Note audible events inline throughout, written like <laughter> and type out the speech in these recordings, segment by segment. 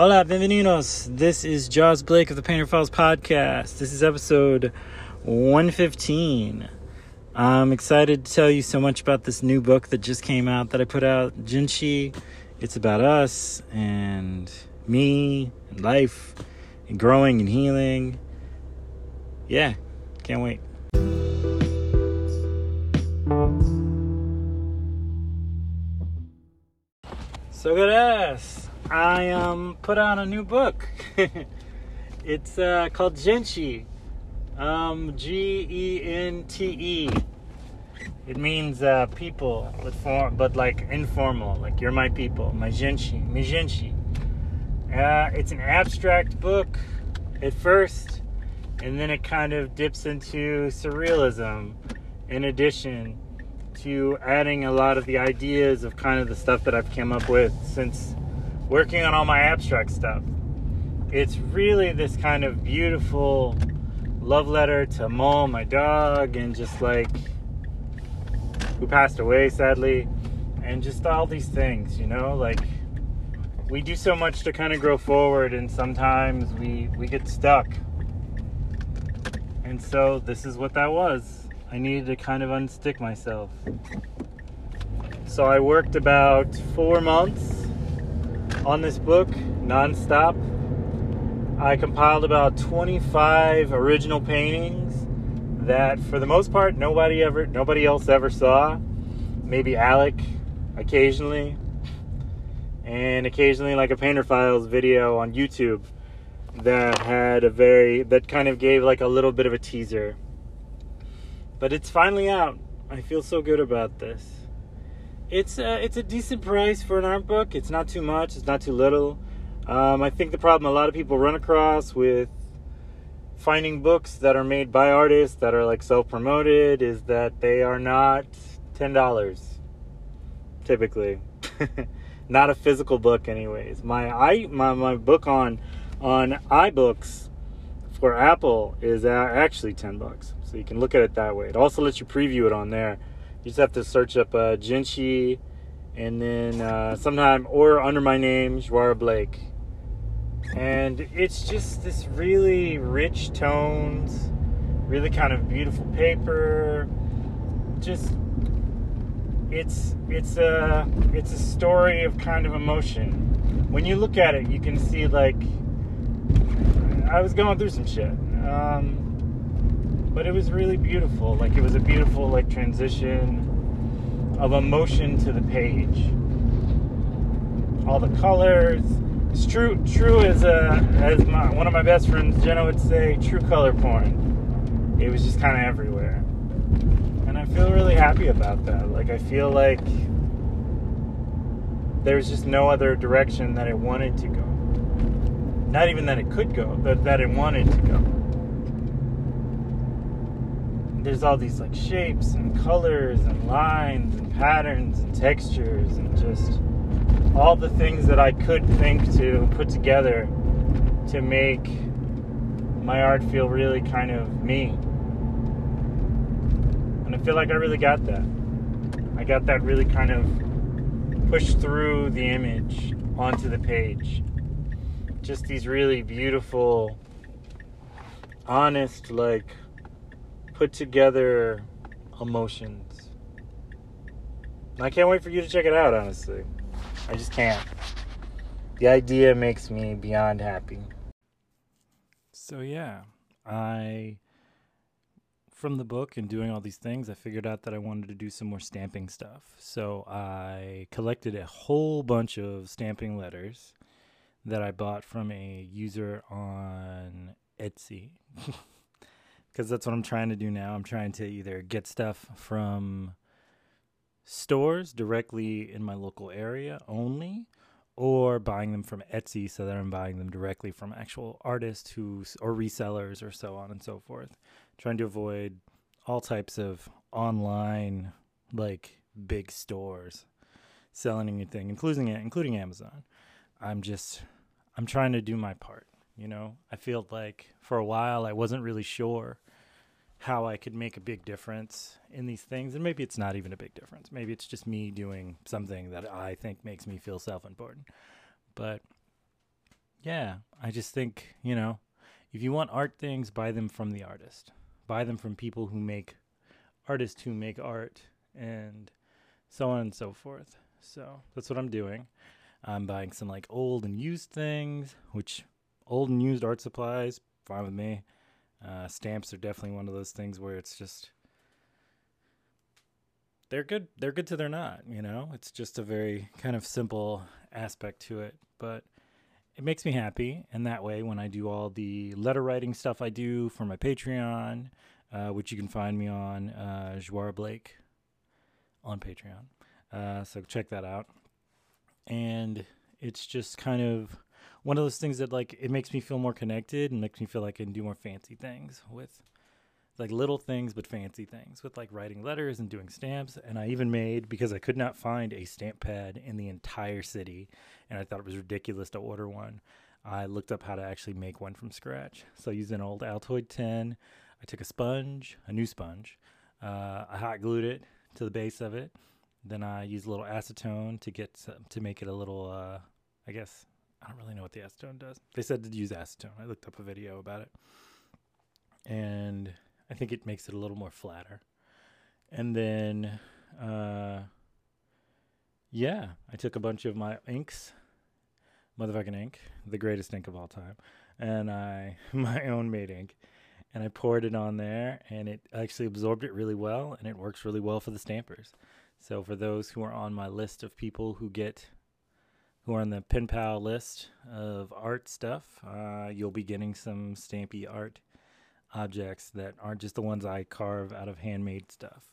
Hola, bienvenidos. This is Jaws Blake of the Painter Files podcast. This is episode 115. I'm excited to tell you so much about this new book that just came out that I put out, Gente. It's about us and me and life and growing and healing. Yeah, can't wait. So good ass. I um put out a new book. <laughs> it's uh, called Gente. Um, G E N T E. It means uh, people, but for, but like informal, like you're my people, my Gente, my Gente. Uh, it's an abstract book at first, and then it kind of dips into surrealism. In addition to adding a lot of the ideas of kind of the stuff that I've come up with since working on all my abstract stuff. It's really this kind of beautiful love letter to Mo, my dog, and just like who passed away sadly, and just all these things, you know, like we do so much to kind of grow forward and sometimes we we get stuck. And so this is what that was. I needed to kind of unstick myself. So I worked about 4 months on this book nonstop. I compiled about 25 original paintings that for the most part nobody ever nobody else ever saw. Maybe Alec occasionally and occasionally like a painter files video on YouTube that had a very that kind of gave like a little bit of a teaser. But it's finally out. I feel so good about this. It's a, it's a decent price for an art book. It's not too much. It's not too little. Um, I think the problem a lot of people run across with finding books that are made by artists that are like self promoted is that they are not ten dollars typically. <laughs> not a physical book anyways. My i my, my book on on iBooks for Apple is actually 10 bucks. So you can look at it that way. It also lets you preview it on there. You just have to search up uh, Gente and then uh, sometime or under my name, Joara Blake. And it's just this really rich tones, really kind of beautiful paper. Just it's it's a it's a story of kind of emotion. When you look at it, you can see like I was going through some shit, um, but it was really beautiful. Like it was a beautiful like transition of emotion to the page. All the colors. It's true. True as a as my, one of my best friends Jenna would say, true color porn. It was just kind of everywhere and I feel really happy about that. Like I feel like there's just no other direction that it wanted to go. Not even that it could go, but that it wanted to go. There's all these like shapes and colors and lines and patterns and textures and just all the things that I could think to put together to make my art feel really kind of me. And I feel like I really got that. I got that really kind of pushed through the image onto the page. Just these really beautiful, honest, like put together emotions. I can't wait for you to check it out, honestly. I just can't. The idea makes me beyond happy. So, yeah, I from the book and doing all these things, I figured out that I wanted to do some more stamping stuff. So I collected a whole bunch of stamping letters that I bought from a user on Etsy. <laughs> Because that's what I'm trying to do now. I'm trying to either get stuff from stores directly in my local area only or buying them from Etsy so that I'm buying them directly from actual artists who or resellers or so on and so forth trying to avoid all types of online like big stores selling anything, including including Amazon. I'm just I'm trying to do my part. You know, I feel like for a while I wasn't really sure how I could make a big difference in these things, and maybe it's not even a big difference. Maybe it's just me doing something that I think makes me feel self-important. But yeah, I just think, you know, if you want art things, buy them from the artist. Buy them from people who make artists who make art and so on and so forth. So that's what I'm doing. I'm buying some like old and used things, which old and used art supplies, fine with me. Uh, stamps are definitely one of those things where it's just they're good. They're good to they're not. You know, it's just a very kind of simple aspect to it, but it makes me happy. And that way, when I do all the letter writing stuff I do for my Patreon, uh, which you can find me on uh, Blake on Patreon. Uh, so check that out. And it's just kind of one of those things that like it makes me feel more connected and makes me feel like I can do more fancy things with like little things but fancy things with like writing letters and doing stamps and I even made because I could not find a stamp pad in the entire city and I thought it was ridiculous to order one. I looked up how to actually make one from scratch. So I used an old Altoid tin. I took a sponge, a new sponge. Uh, I hot glued it to the base of it. Then I used a little acetone to get to make it a little. Uh, I guess I don't really know what the acetone does. They said to use acetone. I looked up a video about it, and I think it makes it a little more flatter. And then, uh, yeah, I took a bunch of my inks, motherfucking ink, the greatest ink of all time, and I <laughs> my own made ink, and I poured it on there, and it actually absorbed it really well, and it works really well for the stampers. So for those who are on my list of people who get who are on the pen pal list of art stuff, uh, you'll be getting some stampy art objects that aren't just the ones I carve out of handmade stuff.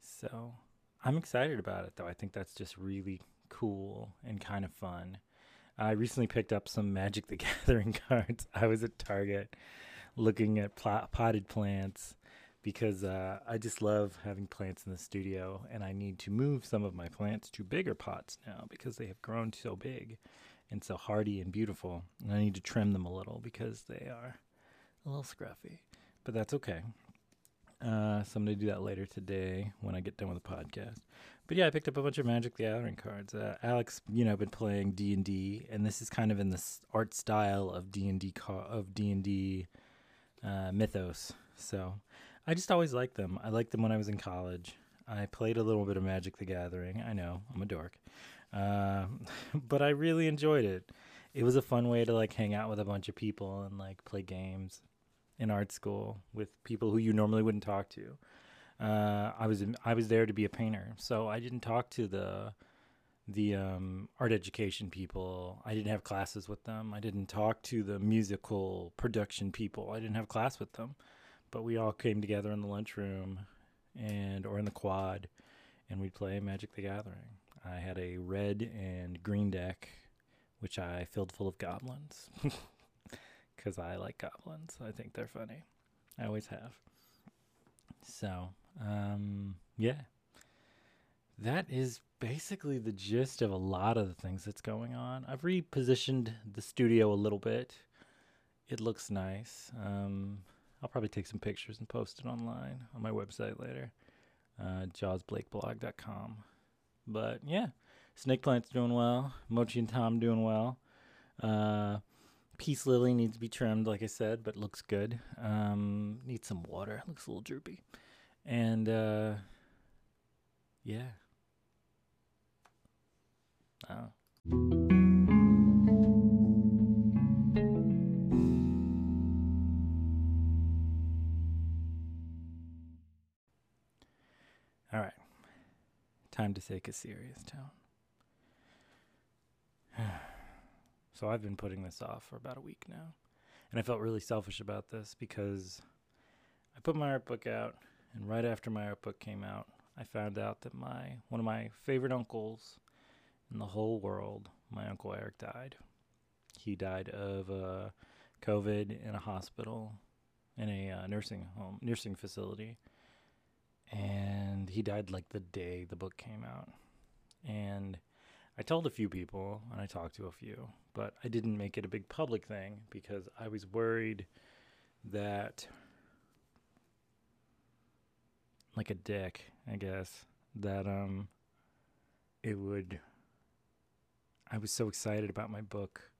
So I'm excited about it though. I think that's just really cool and kind of fun. I recently picked up some Magic the <laughs> Gathering cards. I was at Target looking at pl- potted plants because uh, I just love having plants in the studio, and I need to move some of my plants to bigger pots now because they have grown so big and so hardy and beautiful. And I need to trim them a little because they are a little scruffy, but that's okay. Uh, so I'm gonna do that later today when I get done with the podcast. But yeah, I picked up a bunch of Magic the Gathering cards. Uh, Alex, you know, I've been playing D and D, and this is kind of in the art style of D and D of D and D uh, mythos. So I just always liked them. I liked them when I was in college. I played a little bit of Magic the Gathering. I know I'm a dork, uh, <laughs> but I really enjoyed it. It was a fun way to like hang out with a bunch of people and like play games in art school with people who you normally wouldn't talk to. Uh, I was I was there to be a painter, so I didn't talk to the the um, art education people. I didn't have classes with them. I didn't talk to the musical production people. I didn't have class with them, but we all came together in the lunchroom and or in the quad, and we'd play Magic the Gathering. I had a red and green deck, which I filled full of goblins. <laughs> because I like goblins. I think they're funny. I always have. So, um, yeah. That is basically the gist of a lot of the things that's going on. I've repositioned the studio a little bit. It looks nice. Um, I'll probably take some pictures and post it online on my website later, uh, jawsblakeblog.com. But yeah, Snake Plant's doing well. Mochi and Tom doing well. Uh, Peace Lily needs to be trimmed, like I said, but looks good. Um, needs some water. Looks a little droopy. And uh, yeah. Oh. All right. Time to take a serious tone. <sighs> So I've been putting this off for about a week now. And I felt really selfish about this because I put my art book out, and right after my art book came out, I found out that my one of my favorite uncles in the whole world, my uncle Eric, died. He died of uh, COVID in a hospital, in a uh, nursing home, nursing facility, and he died like the day the book came out. And I told a few people, and I talked to a few, but I didn't make it a big public thing because I was worried that, like a dick, I guess, that um, it would. I was so excited about my book,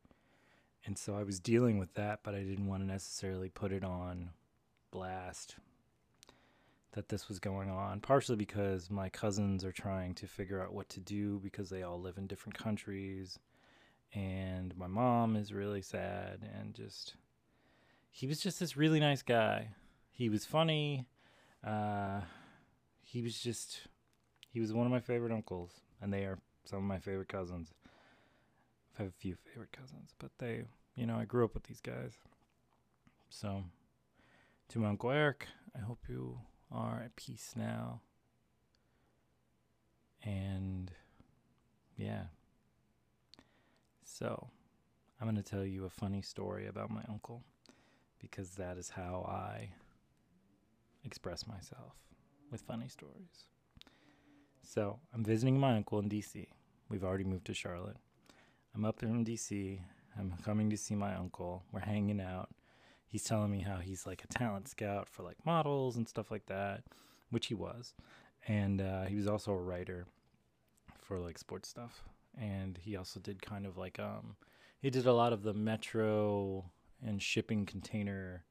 and so I was dealing with that, but I didn't want to necessarily put it on blast that this was going on, partially because my cousins are trying to figure out what to do because they all live in different countries. And my mom is really sad and just he was just this really nice guy. He was funny. Uh, he was just he was one of my favorite uncles, and they are some of my favorite cousins. I have a few favorite cousins, but they, you know, I grew up with these guys. So, to my uncle Eric, I hope you are at peace now. And yeah. So, I'm going to tell you a funny story about my uncle because that is how I express myself with funny stories. So, I'm visiting my uncle in DC. We've already moved to Charlotte. I'm up in DC. I'm coming to see my uncle. We're hanging out he's telling me how he's like a talent scout for like models and stuff like that, which he was. And uh, he was also a writer for like sports stuff. And he also did kind of like um he did a lot of the metro and shipping container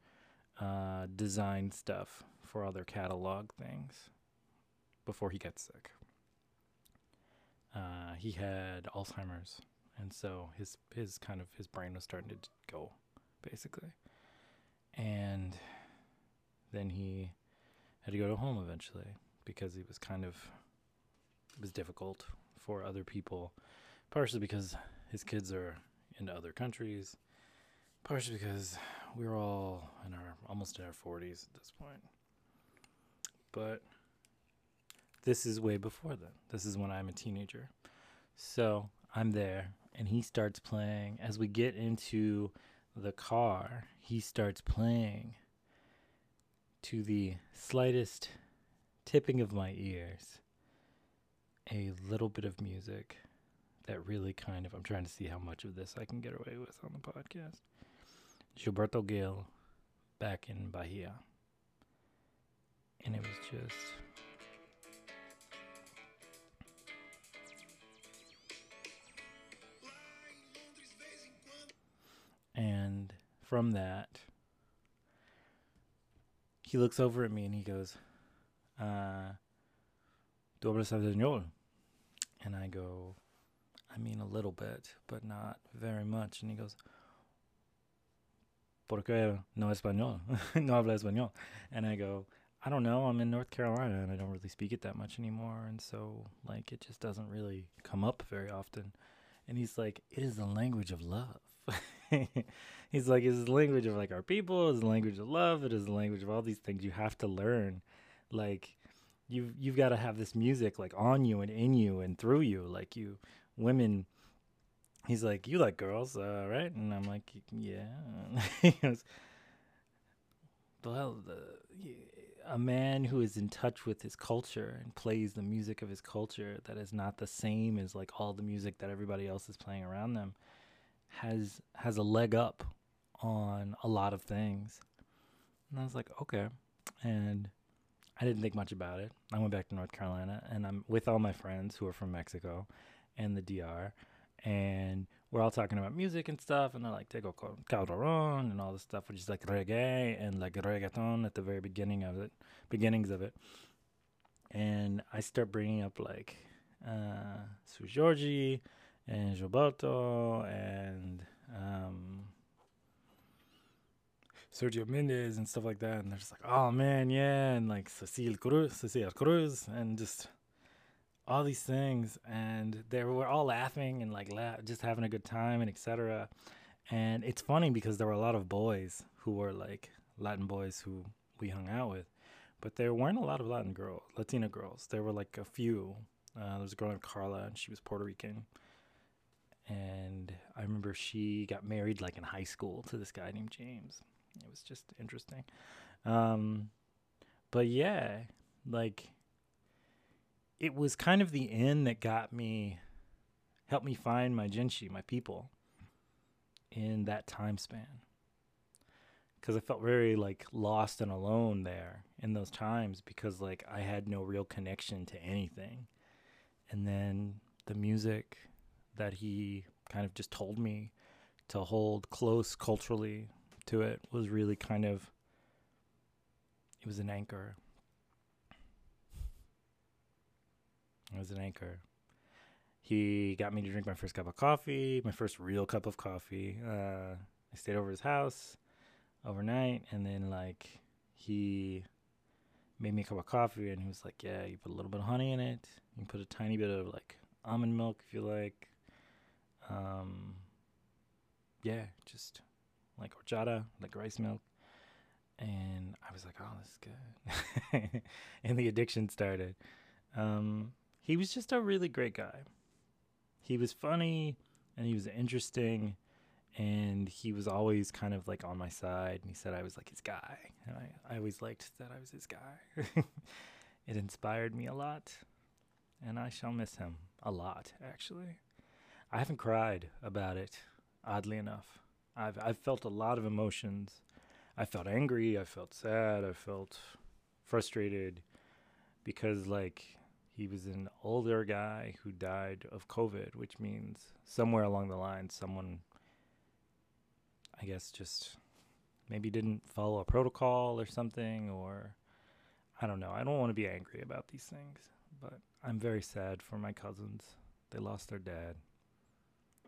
uh, design stuff for other catalog things before he got sick. Uh, he had Alzheimer's, and so his his kind of his brain was starting to go, basically and then he had to go to home eventually because he was kind of it was difficult for other people partially because his kids are in other countries partially because we are all in our almost in our 40s at this point. But this is way before then. This is when i'm a teenager. So i'm there and he starts playing. As we get into the car, he starts playing to the slightest tipping of my ears a little bit of music that really kind of I'm trying to see how much of this I can get away with on the podcast. Gilberto Gil back in Bahia. And it was just from that, he looks over at me and he goes, uh, ¿Tú hablas español? And I go, I mean a little bit, but not very much. And he goes, ¿Por qué no español? <laughs> no habla español. And I go, I don't know. I'm in North Carolina and I don't really speak it that much anymore. And so, like, it just doesn't really come up very often. And he's like, It is the language of love. <laughs> <laughs> he's like, it's the language of like our people, it's the language of love, it is the language of all these things you have to learn. Like you've you've got to have this music like on you and in you and through you. Like you women he's like, You like girls, uh, right? And I'm like, Yeah. <laughs> he goes, well, a man who is in touch with his culture and plays the music of his culture that is not the same as like all the music that everybody else is playing around them has has a leg up on a lot of things. And I was like, okay. And I didn't think much about it. I went back to North Carolina and I'm with all my friends who are from Mexico and the DR. And we're all talking about music and stuff. And they're like, Tego Calderon and all this stuff, which is like reggae and like reggaeton at the very beginning of it, beginnings of it. And I start bringing up like uh, Seu Jorge and Gilberto and um, Sergio Mendes and stuff like that. And they're just like, oh man, yeah. And like Celia Cruz, Celia Cruz, and just all these things. And they were all laughing and like la- just having a good time and etc. And it's funny because there were a lot of boys who were like Latin boys who we hung out with, but there weren't a lot of Latin girls, Latina girls. There were like a few. Uh, there was a girl named Carla, and she was Puerto Rican and I remember she got married like in high school to this guy named James. It was just interesting. Um, but yeah, like it was kind of the end that got me, helped me find my Gente, my people, in that time span. Because I felt very like lost and alone there in those times because like I had no real connection to anything. And then the music that he kind of just told me to hold close culturally to it was really kind of it was an anchor. It was an anchor. He got me to drink my first cup of coffee, my first real cup of coffee. Uh, I stayed over his house overnight, and then like he made me a cup of coffee, and he was like, "Yeah, you put a little bit of honey in it. You put a tiny bit of like almond milk if you like. Um, yeah, just like horchata, like rice milk." And I was like, "Oh, this is good," <laughs> and the addiction started. Um, he was just a really great guy. He was funny and he was interesting and he was always kind of like on my side and he said I was like his guy. And I, I always liked that I was his guy. <laughs> it inspired me a lot and I shall miss him a lot actually. I haven't cried about it, oddly enough. I've I've felt a lot of emotions. I felt angry, I felt sad, I felt frustrated because like he was an older guy who died of COVID, which means somewhere along the line, someone, I guess, just maybe didn't follow a protocol or something, or I don't know. I don't want to be angry about these things, but I'm very sad for my cousins. They lost their dad.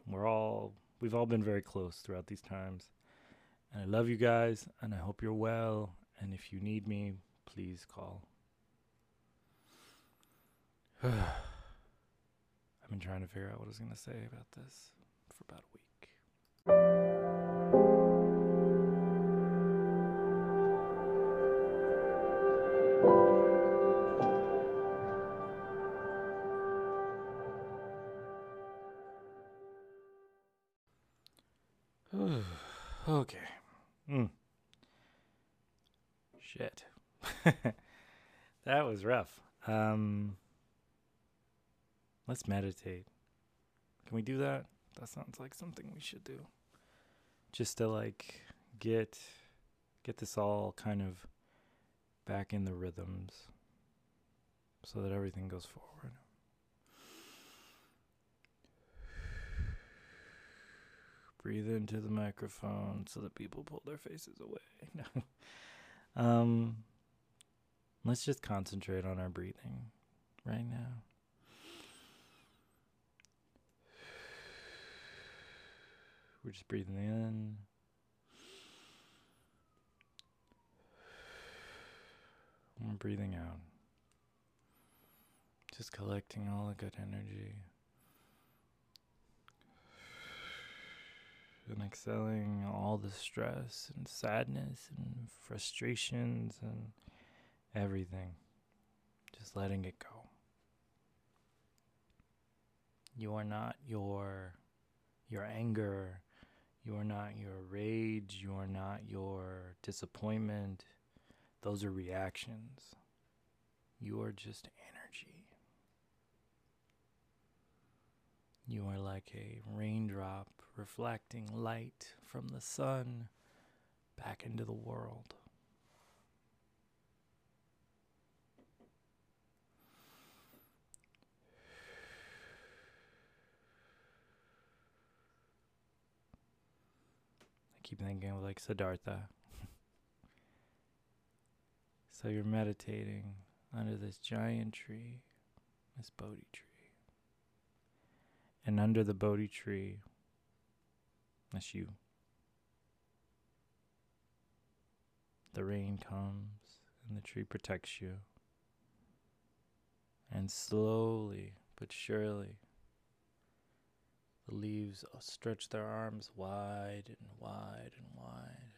We're all, we've all been very close throughout these times. And I love you guys, and I hope you're well. And if you need me, please call. <sighs> I've been trying to figure out what I was going to say about this for about a week. <sighs> okay. Mm. Shit. <laughs> that was rough. Um, Let's meditate. Can we do that? That sounds like something we should do. Just to like get get this all kind of back in the rhythms so that everything goes forward. Breathe into the microphone so that people pull their faces away. <laughs> um let's just concentrate on our breathing right now. We're just breathing in. We're breathing out. Just collecting all the good energy. And excelling all the stress and sadness and frustrations and everything. Just letting it go. You are not your your anger you are not your rage. You are not your disappointment. Those are reactions. You are just energy. You are like a raindrop reflecting light from the sun back into the world. I keep thinking of like Siddhartha. <laughs> so you're meditating under this giant tree, this Bodhi tree. And under the Bodhi tree, that's you. The rain comes and the tree protects you. And slowly but surely, the leaves stretch their arms wide and wide and wide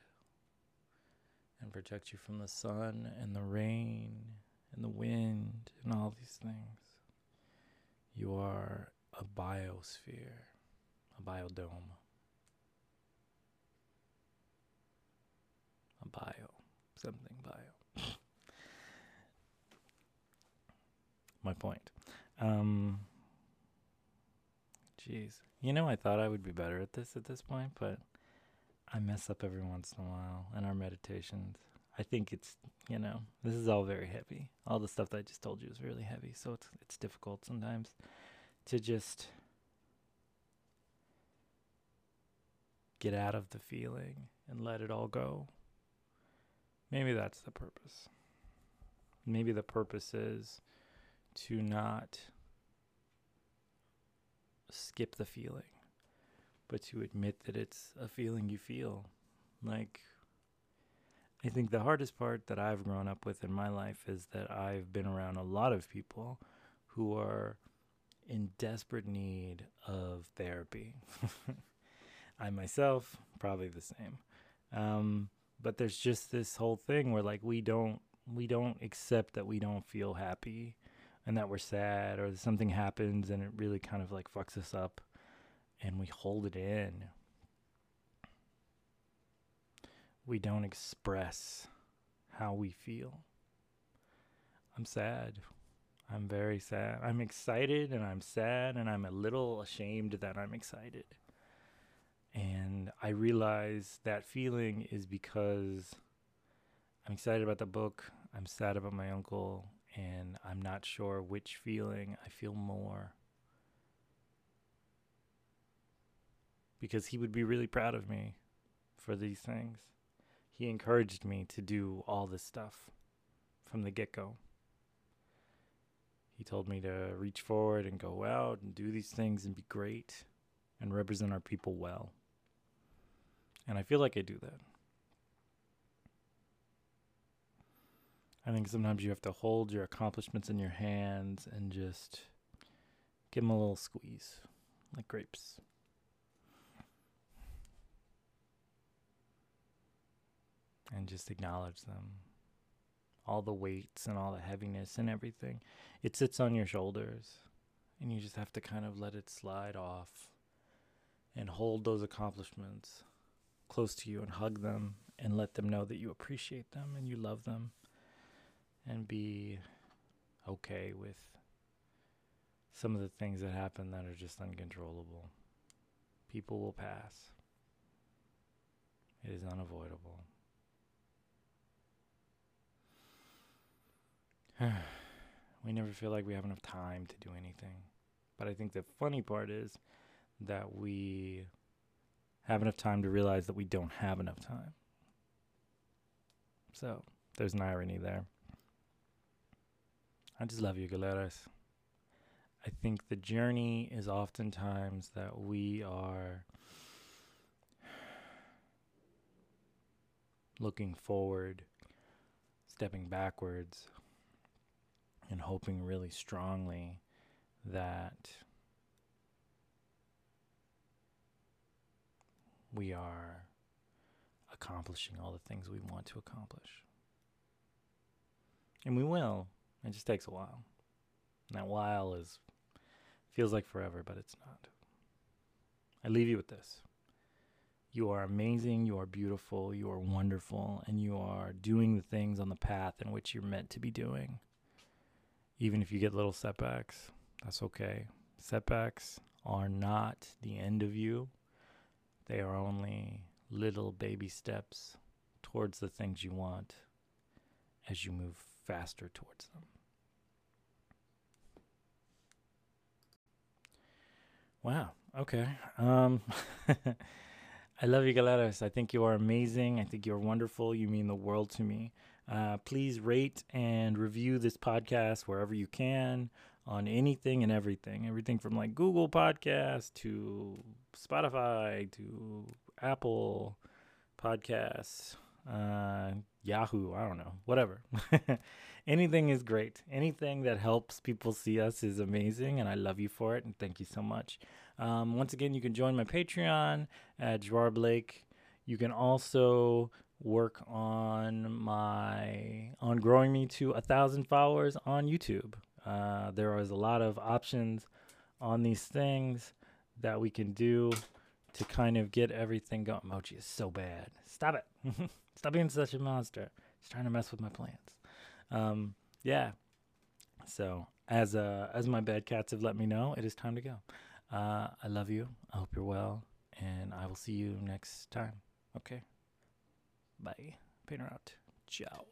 and protect you from the sun and the rain and the wind and all these things. You are a biosphere, a biodome, bio, something bio. <laughs> My point. Um, Jeez. You know, I thought I would be better at this at this point, but I mess up every once in a while in our meditations. I think it's, you know, this is all very heavy. All the stuff that I just told you is really heavy, so it's it's difficult sometimes to just get out of the feeling and let it all go. Maybe that's the purpose. Maybe the purpose is to not skip the feeling, but to admit that it's a feeling you feel. Like, I think the hardest part that I've grown up with in my life is that I've been around a lot of people who are in desperate need of therapy. <laughs> I myself, probably the same. Um, but there's just this whole thing where like we don't we don't accept that we don't feel happy and that we're sad or something happens and it really kind of like fucks us up and we hold it in. We don't express how we feel. I'm sad. I'm very sad. I'm excited and I'm sad and I'm a little ashamed that I'm excited. And I realize that feeling is because I'm excited about the book, I'm sad about my uncle, and I'm not sure which feeling I feel more. Because he would be really proud of me for these things. He encouraged me to do all this stuff from the get go. He told me to reach forward and go out and do these things and be great and represent our people well. And I feel like I do that. I think sometimes you have to hold your accomplishments in your hands and just give them a little squeeze, like grapes. And just acknowledge them. All the weights and all the heaviness and everything. It sits on your shoulders, and you just have to kind of let it slide off and hold those accomplishments close to you and hug them and let them know that you appreciate them and you love them and be okay with some of the things that happen that are just uncontrollable. People will pass. It is unavoidable. <sighs> we never feel like we have enough time to do anything. But I think the funny part is that we have enough time to realize that we don't have enough time. So there's an irony there. I just love you, Galeras. I think the journey is oftentimes that we are looking forward, stepping backwards, and hoping really strongly that we are accomplishing all the things we want to accomplish. And we will. It just takes a while. And that while is feels like forever, but it's not. I leave you with this. You are amazing, you are beautiful, you are wonderful, and you are doing the things on the path in which you're meant to be doing. Even if you get little setbacks, that's okay. Setbacks are not the end of you. They are only little baby steps towards the things you want as you move faster towards them. Wow. Okay. Um, <laughs> I love you, Galeras. I think you are amazing. I think you're wonderful. You mean the world to me. Uh, please rate and review this podcast wherever you can on anything and everything. Everything from like Google Podcast to Spotify to Apple Podcasts, uh, Yahoo, I don't know, whatever. <laughs> Anything is great. Anything that helps people see us is amazing, and I love you for it, and thank you so much. Um, once again, you can join my Patreon at Gerard Blake. You can also work on my on growing me to a thousand followers on YouTube. Uh, there is a lot of options on these things that we can do to kind of get everything going. Mochi is so bad. Stop it. <laughs> Stop being such a monster. He's trying to mess with my plans. Um, yeah. So as uh, as my bad cats have let me know, it is time to go. Uh, I love you. I hope you're well, and I will see you next time. Okay. Bye. Painter out. Ciao.